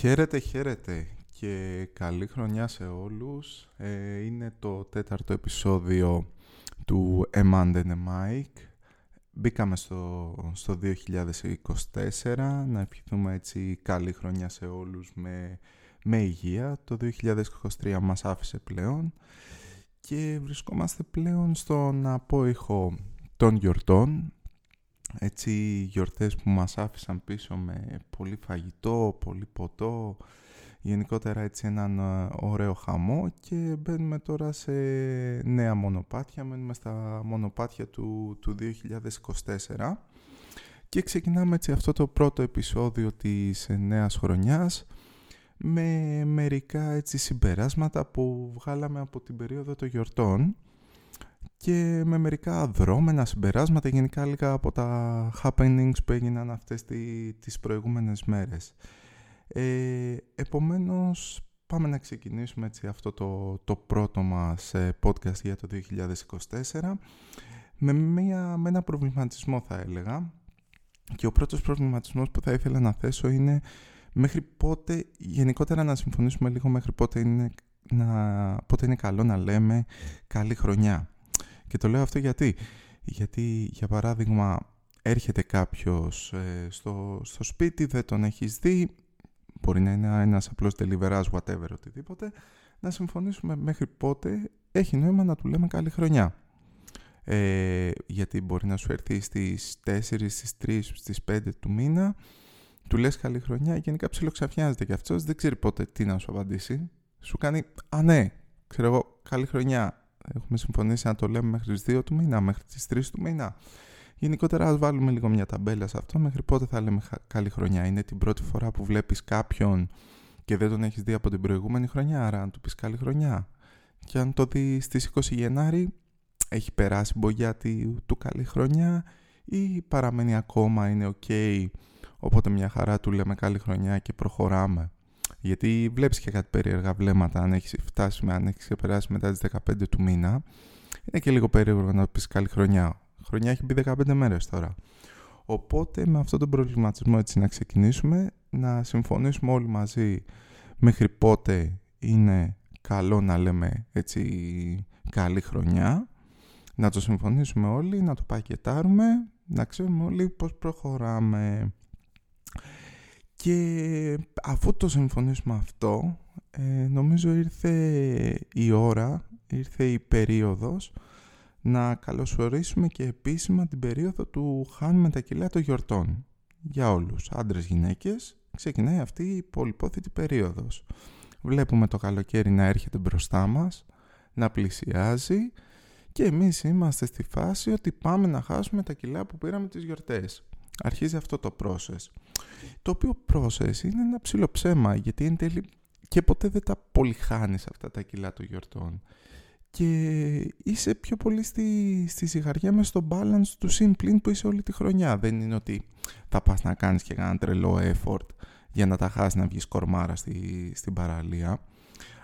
Χαίρετε, χαίρετε και καλή χρονιά σε όλους. Ε, είναι το τέταρτο επεισόδιο του Emand and Mike. Μπήκαμε στο, στο 2024, να ευχηθούμε έτσι καλή χρονιά σε όλους με, με υγεία. Το 2023 μας άφησε πλέον και βρισκόμαστε πλέον στον απόϊχο των γιορτών έτσι γιορτές που μας άφησαν πίσω με πολύ φαγητό, πολύ ποτό, γενικότερα έτσι έναν ε, ωραίο χαμό και μπαίνουμε τώρα σε νέα μονοπάτια, μένουμε στα μονοπάτια του, του 2024 και ξεκινάμε έτσι αυτό το πρώτο επεισόδιο της νέας χρονιάς με μερικά έτσι συμπεράσματα που βγάλαμε από την περίοδο των γιορτών και με μερικά δρόμενα συμπεράσματα γενικά λίγα από τα happenings που έγιναν αυτές τι, τις προηγούμενες μέρες. Ε, επομένως πάμε να ξεκινήσουμε έτσι αυτό το, το πρώτο μας ε, podcast για το 2024 με, μια, με ένα προβληματισμό θα έλεγα και ο πρώτος προβληματισμός που θα ήθελα να θέσω είναι μέχρι πότε, γενικότερα να συμφωνήσουμε λίγο μέχρι πότε είναι, να, πότε είναι καλό να λέμε καλή χρονιά. Και το λέω αυτό γιατί. Γιατί, για παράδειγμα, έρχεται κάποιος ε, στο, στο σπίτι, δεν τον έχεις δει, μπορεί να είναι ένας απλός deliverers, whatever, οτιδήποτε, να συμφωνήσουμε μέχρι πότε έχει νόημα να του λέμε καλή χρονιά. Ε, γιατί μπορεί να σου έρθει στις 4, στις 3, στις 5 του μήνα, του λες καλή χρονιά, γενικά ψιλοξαφιάζεται και αυτός, δεν ξέρει πότε τι να σου απαντήσει. Σου κάνει, α ναι, ξέρω εγώ, καλή χρονιά, Έχουμε συμφωνήσει να το λέμε μέχρι τις 2 του μήνα, μέχρι τις 3 του μήνα. Γενικότερα ας βάλουμε λίγο μια ταμπέλα σε αυτό μέχρι πότε θα λέμε καλή χρονιά. Είναι την πρώτη φορά που βλέπεις κάποιον και δεν τον έχεις δει από την προηγούμενη χρονιά, άρα να του πεις καλή χρονιά. Και αν το δεις στις 20 Γενάρη, έχει περάσει μπογιά του καλή χρονιά ή παραμένει ακόμα, είναι ok, οπότε μια χαρά του λέμε καλή χρονιά και προχωράμε. Γιατί βλέπεις και κάτι περίεργα βλέμματα αν έχεις φτάσει με, αν έχεις ξεπεράσει μετά τις 15 του μήνα. Είναι και λίγο περίεργο να πεις καλή χρονιά. Χρονιά έχει μπει 15 μέρες τώρα. Οπότε με αυτόν τον προβληματισμό έτσι να ξεκινήσουμε, να συμφωνήσουμε όλοι μαζί μέχρι πότε είναι καλό να λέμε έτσι καλή χρονιά, να το συμφωνήσουμε όλοι, να το πακετάρουμε, να ξέρουμε όλοι πώς προχωράμε. Και αφού το συμφωνήσουμε αυτό, ε, νομίζω ήρθε η ώρα, ήρθε η περίοδος να καλωσορίσουμε και επίσημα την περίοδο του χάνουμε τα κιλά των γιορτών. Για όλους, άντρες, γυναίκες, ξεκινάει αυτή η πολυπόθητη περίοδος. Βλέπουμε το καλοκαίρι να έρχεται μπροστά μας, να πλησιάζει και εμείς είμαστε στη φάση ότι πάμε να χάσουμε τα κιλά που πήραμε τις γιορτές. Αρχίζει αυτό το process. Το οποίο process είναι ένα ψηλό ψέμα, γιατί εν τέλει και ποτέ δεν τα πολυχάνεις αυτά τα κιλά των γιορτών. Και είσαι πιο πολύ στη, στη ζυγαριά μες στο balance του συμπλήν που είσαι όλη τη χρονιά. Δεν είναι ότι θα πας να κάνεις και ένα τρελό effort για να τα χάσεις να βγεις κορμάρα στη, στην παραλία.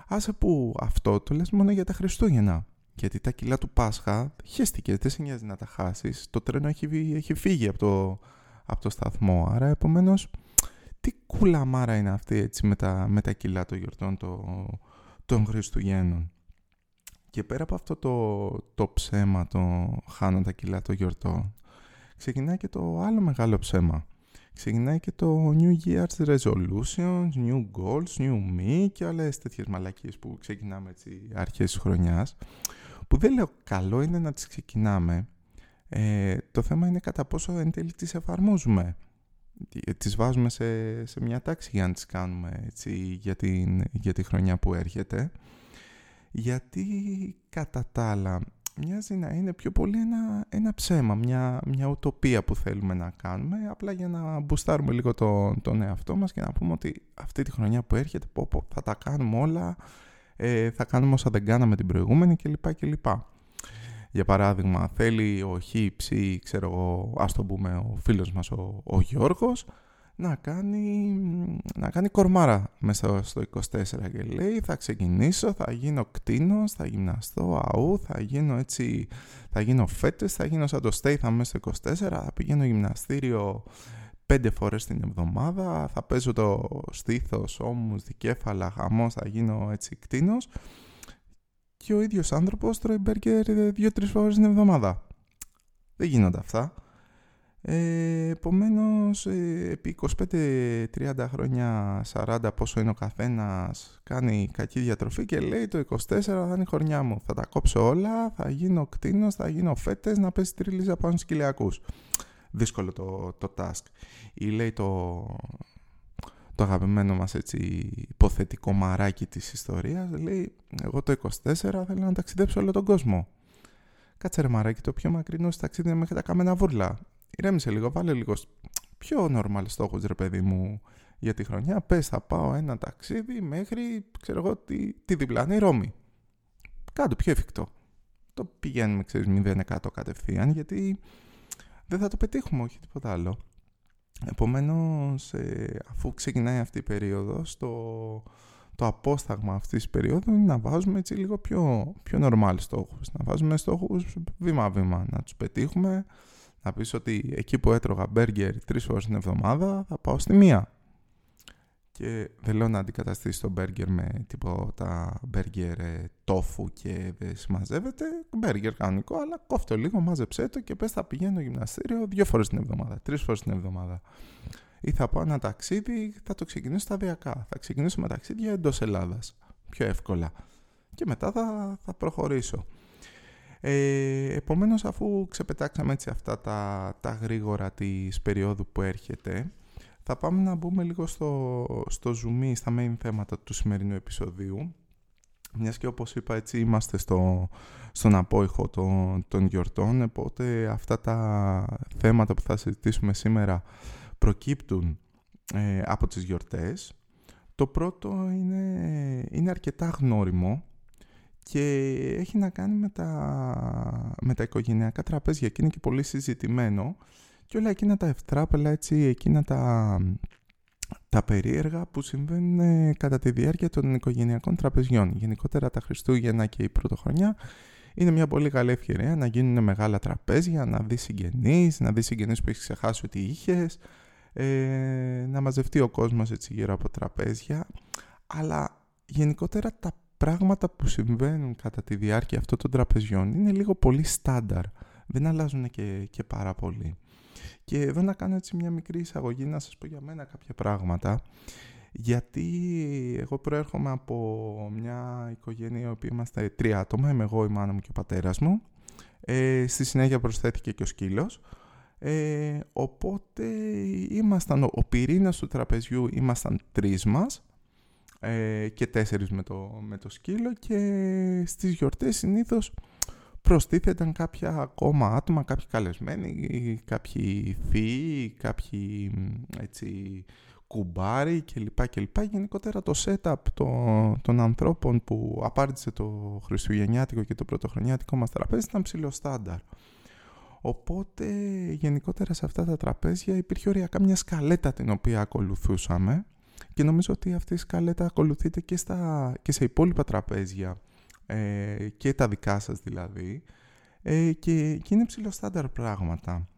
Άσε που αυτό το λες μόνο για τα Χριστούγεννα. Γιατί τα κιλά του Πάσχα χέστηκε, δεν σε νοιάζει να τα χάσεις. Το τρένο έχει, έχει φύγει από το, από το σταθμό. Άρα επομένως τι κουλαμάρα είναι αυτή έτσι με τα, με τα κιλά των γιορτών το, των Χριστουγέννων. Και πέρα από αυτό το, το ψέμα το χάνω τα κιλά των γιορτών ξεκινάει και το άλλο μεγάλο ψέμα. Ξεκινάει και το New Year's Resolutions, New Goals, New Me και άλλες τέτοιες μαλακίες που ξεκινάμε έτσι αρχές της χρονιάς που δεν λέω καλό είναι να τις ξεκινάμε ε, το θέμα είναι κατά πόσο εν τέλει τις εφαρμόζουμε. Ε, τις βάζουμε σε, σε μια τάξη για να τις κάνουμε έτσι, για, την, για τη χρονιά που έρχεται. Γιατί κατά τα άλλα μοιάζει να είναι πιο πολύ ένα, ένα ψέμα, μια, μια ουτοπία που θέλουμε να κάνουμε απλά για να μπουστάρουμε λίγο τον, τον εαυτό μας και να πούμε ότι αυτή τη χρονιά που έρχεται πω, πω, θα τα κάνουμε όλα, ε, θα κάνουμε όσα δεν κάναμε την προηγούμενη κλπ. κλπ. Για παράδειγμα, θέλει ο Χ, ξέρω εγώ, ας το πούμε ο φίλος μας ο, ο Γιώργος, να κάνει, να κάνει κορμάρα μέσα στο 24 και λέει θα ξεκινήσω, θα γίνω κτίνος, θα γυμναστώ αού, θα γίνω έτσι, θα γίνω φέτες, θα γίνω σαν το Statham μέσα στο 24, θα πηγαίνω γυμναστήριο πέντε φορές την εβδομάδα, θα παίζω το στήθος, ώμους, δικέφαλα, χαμός, θα γίνω έτσι κτίνος και ο ίδιος άνθρωπος τρώει μπέργκερ δύο-τρεις φορές την εβδομάδα. Δεν γίνονται αυτά. Ε, Επομένως, ε, επί 25-30 χρόνια, 40 πόσο είναι ο καθένας, κάνει κακή διατροφή και λέει το 24 θα είναι η χρονιά μου. Θα τα κόψω όλα, θα γίνω κτίνος, θα γίνω φέτες, να πέσει τρίλιζα πάνω στους κοιλιακούς. Δύσκολο το, το task. Ή λέει το, το αγαπημένο μας έτσι υποθετικό μαράκι της ιστορίας, λέει εγώ το 24 θέλω να ταξιδέψω όλο τον κόσμο. Κάτσε ρε μαράκι, το πιο μακρινό ταξίδι είναι μέχρι τα κάμενα βούρλα ηρέμησε λίγο, βάλε λίγο πιο normal στόχους ρε παιδί μου για τη χρονιά. Πες θα πάω ένα ταξίδι μέχρι, ξέρω εγώ, τη, τη διπλανή Ρώμη. Κάτω πιο εφικτό. Το πηγαίνουμε, ξέρεις, 0% κατευθείαν, γιατί δεν θα το πετύχουμε, όχι τίποτα άλλο. Επομένως, ε, αφού ξεκινάει αυτή η περίοδος, το, το απόσταγμα αυτής της περίοδου είναι να βάζουμε έτσι λίγο πιο, πιο normal στόχους. Να βάζουμε στόχους βήμα-βήμα, να τους πετύχουμε, να πεις ότι εκεί που έτρωγα μπέργκερ τρεις φορές την εβδομάδα θα πάω στη μία. Και δεν λέω να αντικαταστήσει το μπέργκερ με τίποτα μπέργκερ ε, τόφου και δεν συμμαζεύεται. Μπέργκερ κανονικό, αλλά κόφτω λίγο, μάζεψέ το και πες θα πηγαίνω γυμναστήριο δύο φορές την εβδομάδα, τρεις φορές την εβδομάδα. Ή θα πάω ένα ταξίδι, θα το ξεκινήσω σταδιακά. Θα ξεκινήσω με ταξίδια εντός Ελλάδας. Πιο εύκολα. Και μετά θα, θα προχωρήσω. Ε, επομένως αφού ξεπετάξαμε έτσι αυτά τα, τα γρήγορα της περίοδου που έρχεται θα πάμε να μπούμε λίγο στο, στο zoom στα main θέματα του σημερινού επεισοδίου. Μιας και όπως είπα έτσι είμαστε στο, στον απόϊχο των, των γιορτών οπότε αυτά τα θέματα που θα συζητήσουμε σήμερα προκύπτουν ε, από τις γιορτές. Το πρώτο είναι, είναι αρκετά γνώριμο και έχει να κάνει με τα, με τα οικογενειακά τραπέζια και είναι και πολύ συζητημένο και όλα εκείνα τα ευτράπελα έτσι, εκείνα τα, τα περίεργα που συμβαίνουν ε, κατά τη διάρκεια των οικογενειακών τραπεζιών. Γενικότερα τα Χριστούγεννα και η Πρωτοχρονιά είναι μια πολύ καλή ευκαιρία να γίνουν μεγάλα τραπέζια, να δεις συγγενείς, να δεις συγγενείς που έχεις ξεχάσει ότι είχες, ε, να μαζευτεί ο κόσμος έτσι γύρω από τραπέζια, αλλά γενικότερα τα πράγματα που συμβαίνουν κατά τη διάρκεια αυτών των τραπεζιών είναι λίγο πολύ στάνταρ. Δεν αλλάζουν και, και πάρα πολύ. Και εδώ να κάνω έτσι μια μικρή εισαγωγή να σας πω για μένα κάποια πράγματα γιατί εγώ προέρχομαι από μια οικογένεια η οποία είμαστε τρία άτομα, είμαι εγώ, η μάνα μου και ο πατέρας μου. Ε, στη συνέχεια προσθέθηκε και ο σκύλος. Ε, οπότε ήμασταν, ο, ο πυρήνας του τραπεζιού ήμασταν τρεις μας ε, και τέσσερις με το, με το σκύλο και στις γιορτές συνήθως προστίθεταν κάποια ακόμα άτομα, κάποιοι καλεσμένοι, κάποιοι θείοι, κάποιοι έτσι, κουμπάροι κλπ. κλπ. Γενικότερα το setup των, των ανθρώπων που απάρτησε το χριστουγεννιάτικο και το πρωτοχρονιάτικο μας τραπέζι ήταν ψηλό στάνταρ. Οπότε γενικότερα σε αυτά τα τραπέζια υπήρχε οριακά μια σκαλέτα την οποία ακολουθούσαμε και νομίζω ότι αυτή η σκαλέτα ακολουθείται και, στα, και σε υπόλοιπα τραπέζια ε, και τα δικά σας δηλαδή ε, και, και είναι ψηλοστάνταρ πράγματα.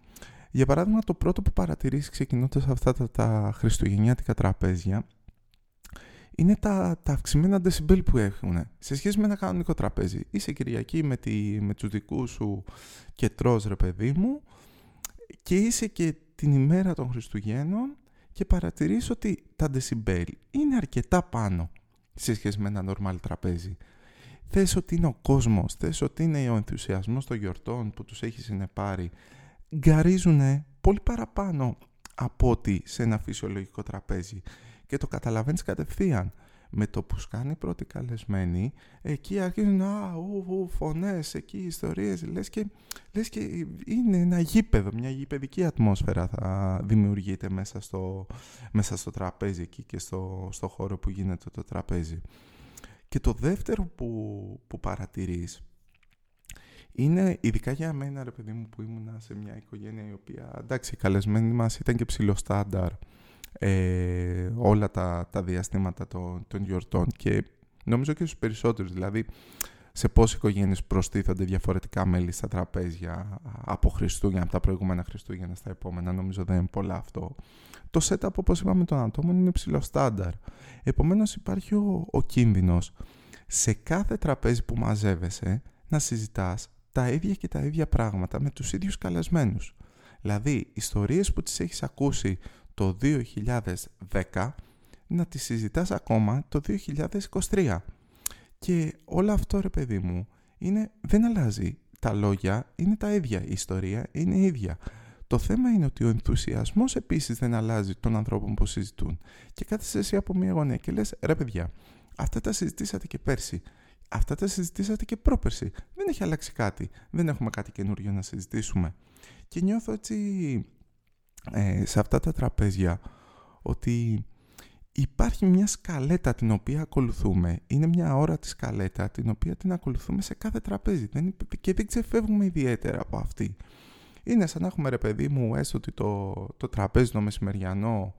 Για παράδειγμα το πρώτο που παρατηρείς ξεκινώντας αυτά τα, τα χριστουγεννιάτικα τραπέζια είναι τα, τα αυξημένα decibel που έχουν σε σχέση με ένα κανονικό τραπέζι. Είσαι Κυριακή με, τη, με τους δικούς σου και τρως ρε παιδί μου και είσαι και την ημέρα των Χριστουγέννων και παρατηρείς ότι τα decibel είναι αρκετά πάνω σε σχέση με ένα normal τραπέζι. Θες ότι είναι ο κόσμος, θες ότι είναι ο ενθουσιασμός των γιορτών που τους έχεις συνεπάρει, γκαρίζουν πολύ παραπάνω από ότι σε ένα φυσιολογικό τραπέζι και το καταλαβαίνεις κατευθείαν με το που σκάνει πρώτη καλεσμένη, εκεί αρχίζουν α, ου, ου, φωνές, εκεί ιστορίες, λες και, λες και είναι ένα γήπεδο, μια γηπαιδική ατμόσφαιρα θα δημιουργείται μέσα στο, μέσα στο τραπέζι εκεί και στο, στο χώρο που γίνεται το τραπέζι. Και το δεύτερο που, που παρατηρείς είναι ειδικά για μένα ρε παιδί μου που ήμουνα σε μια οικογένεια η οποία εντάξει οι καλεσμένοι μας ήταν και ψηλό στάνταρ ε, όλα τα, τα διαστήματα των, των γιορτών και νομίζω και στους περισσότερους. Δηλαδή σε πόσες οικογένειες προστίθονται διαφορετικά μέλη στα τραπέζια από Χριστούγεννα, από τα προηγούμενα Χριστούγεννα στα επόμενα; Νομίζω δεν είναι πολλά αυτό. Το setup, όπως είπαμε, των ατόμων είναι ψηλό στάνταρ. Επομένως υπάρχει ο, ο κίνδυνος σε κάθε τραπέζι που μαζεύεσαι να συζητάς τα ίδια και τα ίδια πράγματα με τους ίδιους καλεσμένους. Δηλαδή, ιστορίες που τις έχεις ακούσει το 2010 να τις συζητάς ακόμα το 2023. Και όλο αυτό ρε παιδί μου είναι, δεν αλλάζει. Τα λόγια είναι τα ίδια, η ιστορία είναι η ίδια. Το θέμα είναι ότι ο ενθουσιασμός επίσης δεν αλλάζει των ανθρώπων που συζητούν. Και κάθεσαι εσύ από μια γωνία και λες ρε παιδιά, αυτά τα συζητήσατε και πέρσι. Αυτά τα συζητήσατε και πρόπερσι. Δεν έχει αλλάξει κάτι. Δεν έχουμε κάτι καινούριο να συζητήσουμε. Και νιώθω έτσι ε, σε αυτά τα τραπέζια ότι υπάρχει μια σκαλέτα την οποία ακολουθούμε. Είναι μια ώρα της σκαλέτα την οποία την ακολουθούμε σε κάθε τραπέζι δεν, και δεν ξεφεύγουμε ιδιαίτερα από αυτή. Είναι σαν να έχουμε ρε παιδί μου έστω ότι το, το τραπέζι το μεσημεριανό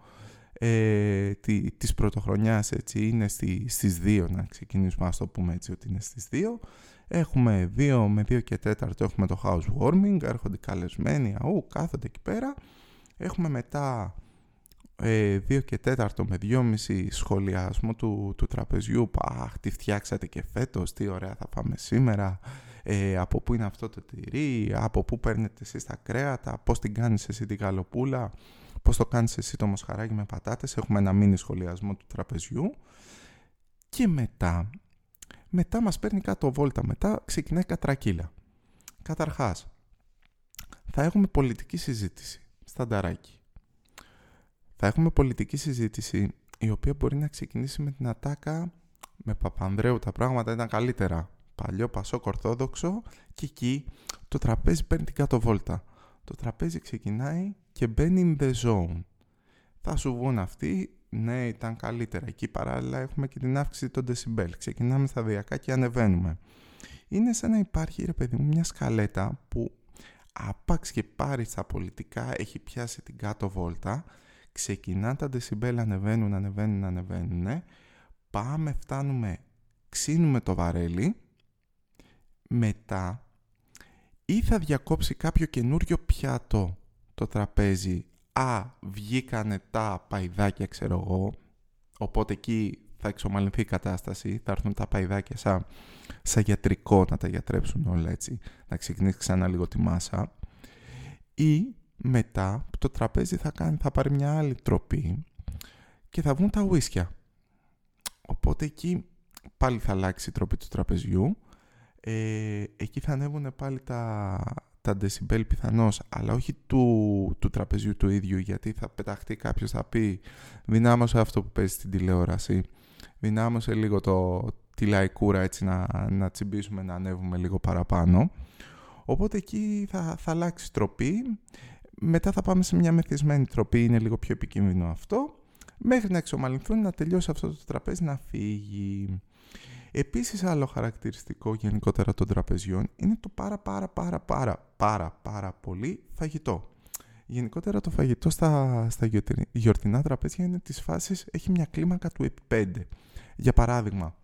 ε, τη, της πρωτοχρονιάς έτσι, είναι στη, στις 2 να ξεκινήσουμε ας το πούμε έτσι ότι είναι στις 2 έχουμε 2 με 2 και 4 έχουμε το housewarming έρχονται καλεσμένοι αού κάθονται εκεί πέρα έχουμε μετά ε, 2 και 4 με 2,5 σχολιασμό του, του τραπεζιού αχ τι φτιάξατε και φέτος τι ωραία θα πάμε σήμερα ε, από πού είναι αυτό το τυρί από πού παίρνετε εσείς τα κρέατα πώς την κάνεις εσύ την καλοπούλα πώς το κάνεις εσύ το μοσχαράκι με πατάτες, έχουμε ένα μίνι σχολιασμό του τραπεζιού και μετά, μετά μας παίρνει κάτω βόλτα, μετά ξεκινάει κατρακύλα. Καταρχάς, θα έχουμε πολιτική συζήτηση, στανταράκι. Θα έχουμε πολιτική συζήτηση η οποία μπορεί να ξεκινήσει με την ατάκα με Παπανδρέου τα πράγματα ήταν καλύτερα. Παλιό Πασόκ Ορθόδοξο και εκεί το τραπέζι παίρνει την κάτω βόλτα. Το τραπέζι ξεκινάει και μπαίνει in the zone. Θα σου βγουν αυτοί, ναι ήταν καλύτερα. Εκεί παράλληλα έχουμε και την αύξηση των decibel. Ξεκινάμε σταδιακά και ανεβαίνουμε. Είναι σαν να υπάρχει ρε παιδί μου μια σκαλέτα που άπαξ και πάρει στα πολιτικά έχει πιάσει την κάτω βόλτα ξεκινά τα decibel ανεβαίνουν, ανεβαίνουν, ανεβαίνουν πάμε, φτάνουμε, ξύνουμε το βαρέλι. Μετά ή θα διακόψει κάποιο καινούριο πιάτο το τραπέζι. «Α, βγήκανε τα παϊδάκια, ξέρω εγώ», οπότε εκεί θα εξομαλυνθεί η κατάσταση, θα έρθουν τα παϊδάκια σαν, σαν γιατρικό να τα γιατρέψουν όλα έτσι, να ξεκινήσει ξανά λίγο τη μάσα. Ή μετά το τραπέζι θα, κάνει, θα πάρει μια άλλη τροπή και θα βγουν τα ουίσκια. Οπότε εκεί πάλι θα αλλάξει η τροπή του τραπεζιού. Ε, εκεί θα ανέβουν πάλι τα, τα decibel πιθανώς, αλλά όχι του, του τραπεζιού του ίδιου, γιατί θα πεταχτεί κάποιος θα πει δυνάμωσε αυτό που παίζει στην τηλεόραση, δυνάμωσε λίγο το, τη λαϊκούρα έτσι να, να τσιμπήσουμε, να ανέβουμε λίγο παραπάνω. Οπότε εκεί θα, θα αλλάξει τροπή, μετά θα πάμε σε μια μεθυσμένη τροπή, είναι λίγο πιο επικίνδυνο αυτό, μέχρι να εξομαλυνθούν, να τελειώσει αυτό το τραπέζι, να φύγει. Επίσης άλλο χαρακτηριστικό γενικότερα των τραπεζιών είναι το πάρα πάρα πάρα πάρα πάρα πάρα πολύ φαγητό. Γενικότερα το φαγητό στα, στα γιορτινά τραπέζια είναι της φάσης, έχει μια κλίμακα του επί 5. Για παράδειγμα,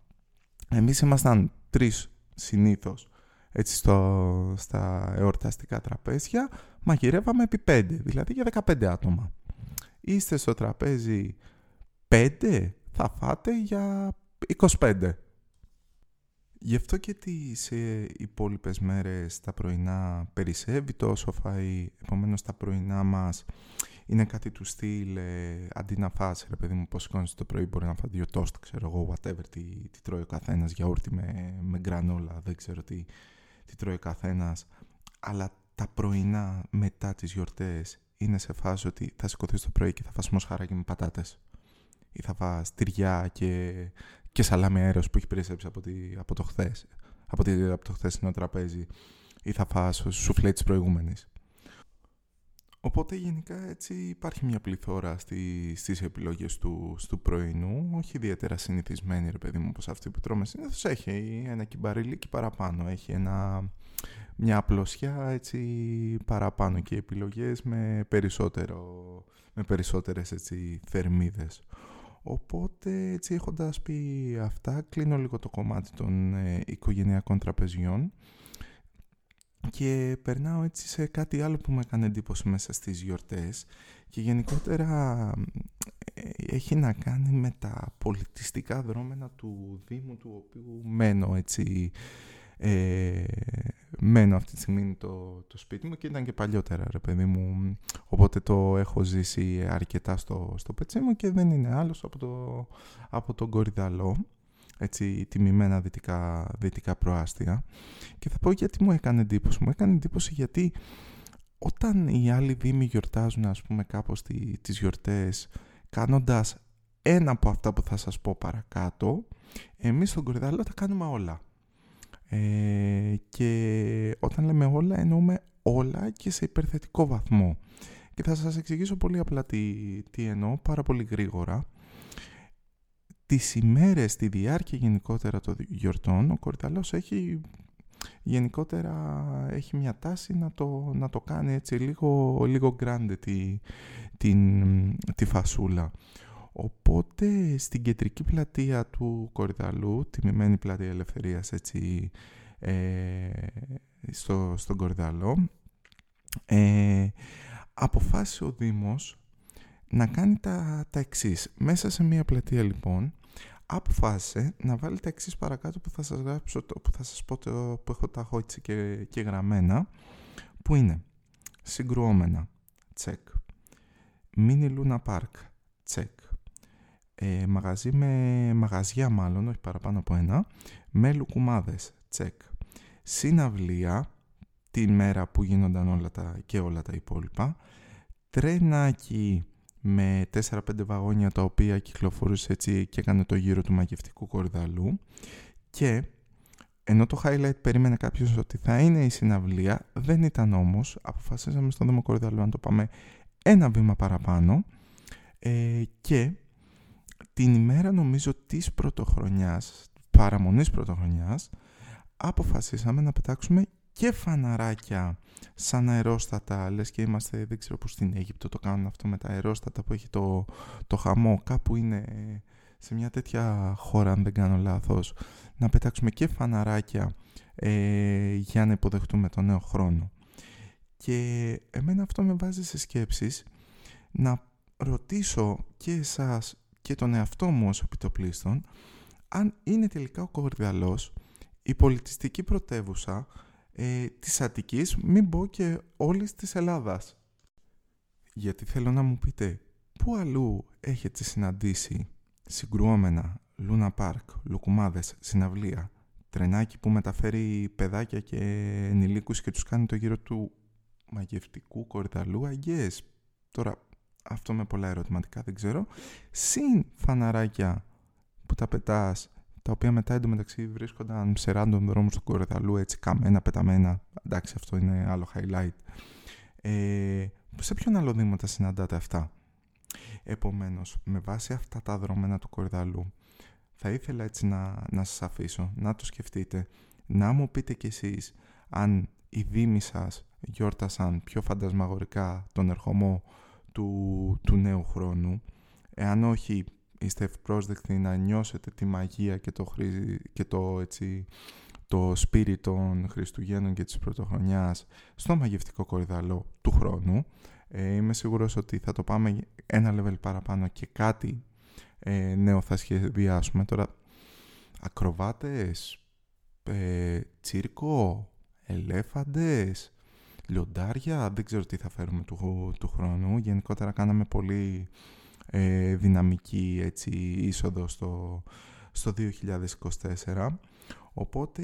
εμείς ήμασταν τρεις συνήθως έτσι στο, στα εορταστικά τραπέζια, μαγειρεύαμε επί 5, δηλαδή για 15 άτομα. Είστε στο τραπέζι 5, θα φάτε για 25. Γι' αυτό και τις ε, υπόλοιπες μέρες τα πρωινά περισσεύει το όσο φάει, επομένως τα πρωινά μας είναι κάτι του στυλ, ε, αντί να φας, ρε παιδί μου, πώς σηκώνεις το πρωί, μπορεί να φάει δύο τόστ, ξέρω εγώ, whatever, τι, τι τρώει ο καθένας, γιαούρτι με, με γκρανόλα, δεν ξέρω τι, τι τρώει ο καθένας, αλλά τα πρωινά μετά τις γιορτές είναι σε φάση ότι θα σηκωθείς το πρωί και θα φας μοσχαράκι με πατάτες. Ή θα φας τυριά και και σαλάμι αέρος που έχει περισσέψει από, τη, από το χθες, από, τη, από το χθεσινό τραπέζι. Ή θα φας σουφλέ της προηγούμενης. Οπότε γενικά έτσι υπάρχει μια πληθώρα στη, στις επιλογές του, του πρωινού, όχι ιδιαίτερα συνηθισμένη ρε παιδί μου, όπως αυτή που τρώμε συνήθως. Έχει ένα κυμπαριλίκι παραπάνω, έχει ένα, μια απλωσιά έτσι παραπάνω και επιλογές με, περισσότερο, με περισσότερες έτσι θερμίδες. Οπότε έτσι έχοντας πει αυτά κλείνω λίγο το κομμάτι των ε, οικογενειακών τραπεζιών και περνάω έτσι σε κάτι άλλο που με έκανε εντύπωση μέσα στις γιορτές και γενικότερα ε, έχει να κάνει με τα πολιτιστικά δρόμενα του Δήμου του οποίου μένω έτσι ε, μένω αυτή τη στιγμή το, το σπίτι μου και ήταν και παλιότερα ρε παιδί μου. Οπότε το έχω ζήσει αρκετά στο, στο πετσί μου και δεν είναι άλλος από, το, από τον Κορυδαλό. Έτσι τιμημένα δυτικά, δυτικά προάστια. Και θα πω γιατί μου έκανε εντύπωση. Μου έκανε εντύπωση γιατί όταν οι άλλοι δήμοι γιορτάζουν ας πούμε κάπως τι, τις γιορτές κάνοντας ένα από αυτά που θα σας πω παρακάτω εμείς στον Κορυδαλό τα κάνουμε όλα ε, και όταν λέμε όλα εννοούμε όλα και σε υπερθετικό βαθμό. Και θα σας εξηγήσω πολύ απλά τι, τι εννοώ, πάρα πολύ γρήγορα. Τις ημέρες, τη διάρκεια γενικότερα των γιορτών, ο Κορυδαλός έχει γενικότερα έχει μια τάση να το, να το κάνει έτσι λίγο, λίγο grande τη, την, τη φασούλα. Οπότε στην κεντρική πλατεία του Κορυδαλού, τιμημένη πλατεία Ελευθερίας έτσι ε, στο, στον Κορυδαλό, ε, αποφάσισε ο Δήμος να κάνει τα, τα εξής. Μέσα σε μια πλατεία λοιπόν αποφάσισε να βάλει τα εξής παρακάτω που θα σας γράψω, που θα σας πω το, που έχω τα έχω έτσι και, και γραμμένα που είναι συγκρουόμενα, τσεκ, μίνι λούνα πάρκ, τσεκ, ε, μαγαζί με μαγαζιά μάλλον, όχι παραπάνω από ένα, με λουκουμάδες, τσεκ. Συναυλία, την μέρα που γίνονταν όλα τα, και όλα τα υπόλοιπα. Τρένάκι με 4-5 βαγόνια τα οποία κυκλοφορούσε έτσι και έκανε το γύρο του μαγευτικού κορδαλού. Και ενώ το highlight περίμενε κάποιος ότι θα είναι η συναυλία, δεν ήταν όμως. Αποφασίσαμε στον Δημοκορδαλού να το πάμε ένα βήμα παραπάνω. Ε, και την ημέρα νομίζω της πρωτοχρονιάς, παραμονής πρωτοχρονιάς, αποφασίσαμε να πετάξουμε και φαναράκια σαν αερόστατα, λες και είμαστε, δεν ξέρω που στην Αίγυπτο το κάνουν αυτό με τα αερόστατα που έχει το, το χαμό, κάπου είναι σε μια τέτοια χώρα αν δεν κάνω λάθος, να πετάξουμε και φαναράκια ε, για να υποδεχτούμε τον νέο χρόνο. Και εμένα αυτό με βάζει σε σκέψεις να ρωτήσω και εσάς και τον εαυτό μου ως επιτοπλίστων αν είναι τελικά ο Κορδαλός η πολιτιστική πρωτεύουσα ε, της Αττικής, μην πω και όλης της Ελλάδας. Γιατί θέλω να μου πείτε, πού αλλού έχετε συναντήσει συγκρουόμενα, Λούνα Πάρκ, Λουκουμάδες, συναυλία, τρενάκι που μεταφέρει παιδάκια και ενηλίκους και τους κάνει το γύρο του μαγευτικού κορδαλού αγγές. Τώρα, αυτό με πολλά ερωτηματικά δεν ξέρω. Συν φαναράκια που τα πετάς τα οποία μετά εντωμεταξύ βρίσκονταν σε random δρόμους του Κορεδαλού, έτσι καμένα, πεταμένα. Εντάξει, αυτό είναι άλλο highlight. Ε, σε ποιον άλλο Δήμο τα συναντάτε αυτά; Επομένως, με βάση αυτά τα δρόμενα του Κορεδαλού, θα ήθελα έτσι να, να σας αφήσω, να το σκεφτείτε, να μου πείτε κι εσείς αν οι Δήμοι σας γιόρτασαν πιο φαντασμαγορικά τον ερχομό του, του νέου χρόνου. Εάν όχι, είστε ευπρόσδεκτοι να νιώσετε τη μαγεία και το, και το, έτσι, το σπίρι των Χριστουγέννων και της Πρωτοχρονιάς στο μαγευτικό κορυδαλό του χρόνου. Ε, είμαι σίγουρος ότι θα το πάμε ένα level παραπάνω και κάτι ε, νέο θα σχεδιάσουμε. Τώρα, ακροβάτες, ε, τσίρκο, ελέφαντες, λιοντάρια, δεν ξέρω τι θα φέρουμε του, του χρόνου. Γενικότερα κάναμε πολύ ε, δυναμική έτσι, είσοδο στο, στο 2024. Οπότε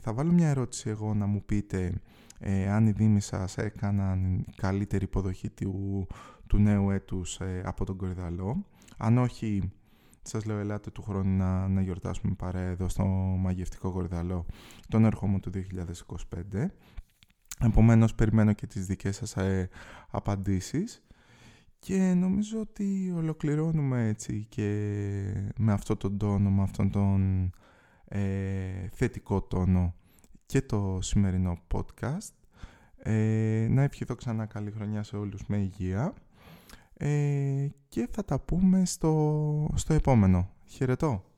θα βάλω μια ερώτηση εγώ να μου πείτε ε, αν οι Δήμοι σας έκαναν καλύτερη υποδοχή του, του νέου έτους ε, από τον Κορυδαλό. Αν όχι, σας λέω ελάτε του χρόνου να, να γιορτάσουμε παρέα εδώ στο Μαγευτικό Κορυδαλό τον έρχομο του 2025. Επομένως περιμένω και τις δικές σας ε, απαντήσεις και νομίζω ότι ολοκληρώνουμε έτσι και με αυτό τον τόνο, με αυτόν τον ε, θετικό τόνο και το σημερινό podcast. Ε, να ευχηθώ ξανά καλή χρονιά σε όλους με υγεία. ε, και θα τα πούμε στο, στο επόμενο. Χαιρετώ!